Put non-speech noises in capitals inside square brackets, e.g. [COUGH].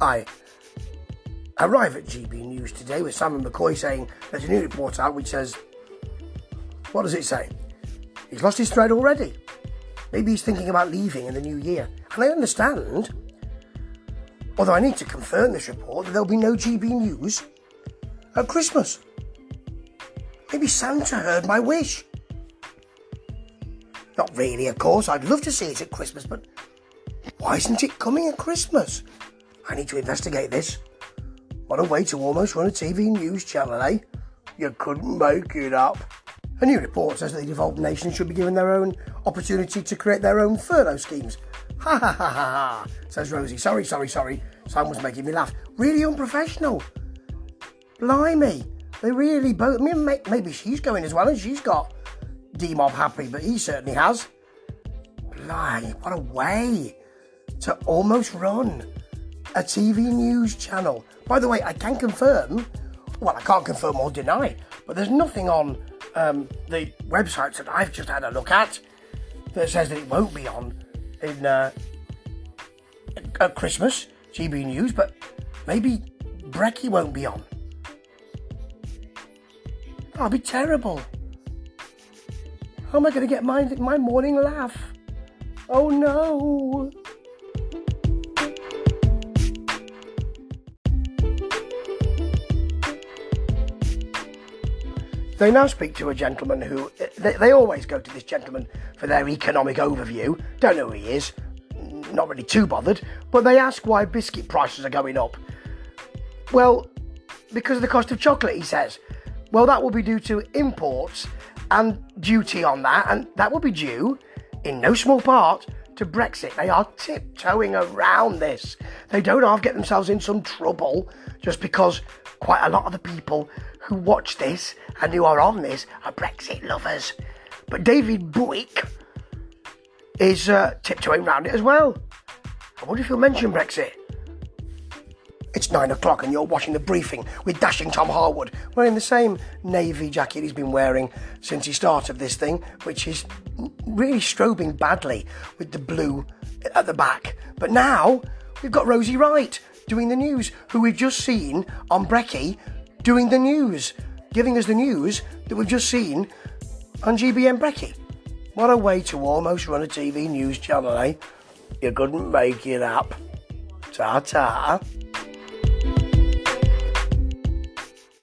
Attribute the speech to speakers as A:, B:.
A: I arrive at GB News today with Simon McCoy saying there's a new report out which says, what does it say? He's lost his thread already. Maybe he's thinking about leaving in the new year. And I understand, although I need to confirm this report, that there'll be no GB News at Christmas. Maybe Santa heard my wish. Not really, of course. I'd love to see it at Christmas, but why isn't it coming at Christmas? I need to investigate this. What a way to almost run a TV news channel, eh? You couldn't make it up. A new report says that the devolved nations should be given their own opportunity to create their own furlough schemes. [LAUGHS] Ha ha ha ha ha, says Rosie. Sorry, sorry, sorry. Someone's making me laugh. Really unprofessional. Blimey. They really both. I mean, maybe she's going as well, and she's got D Mob happy, but he certainly has. Blimey, what a way to almost run a TV news channel. By the way, I can confirm, well, I can't confirm or deny, but there's nothing on um, the websites that I've just had a look at that says that it won't be on in uh, at Christmas, GB News, but maybe Brecky won't be on. That'll be terrible. How am I going to get my, my morning laugh? Oh no! They now speak to a gentleman who. Eh, they, they, always go to this gentleman for their economic overview. Don't know who he is. Not really too bothered. But they ask why biscuit prices are going up. Well, because of the cost of chocolate, he says. Well, that will be due to imports and duty on that, and that will be due, in no small part, to Brexit. They are tiptoeing around this. They don't half get themselves in some trouble just because quite a lot of the people who watch this and who are on this are Brexit lovers. But David Buik is uh, tiptoeing around it as well. I wonder if he'll mention Brexit. It's nine o'clock and you're watching the briefing with dashing Tom Harwood wearing the same navy jacket he's been wearing since he started this thing, which is really strobing badly with the blue at the back. But now we've got Rosie Wright doing the news, who we've just seen on Brecky doing the news, giving us the news that we've just seen on GBN Brecky. What a way to almost run a TV news channel, eh? You couldn't make it up. Ta ta.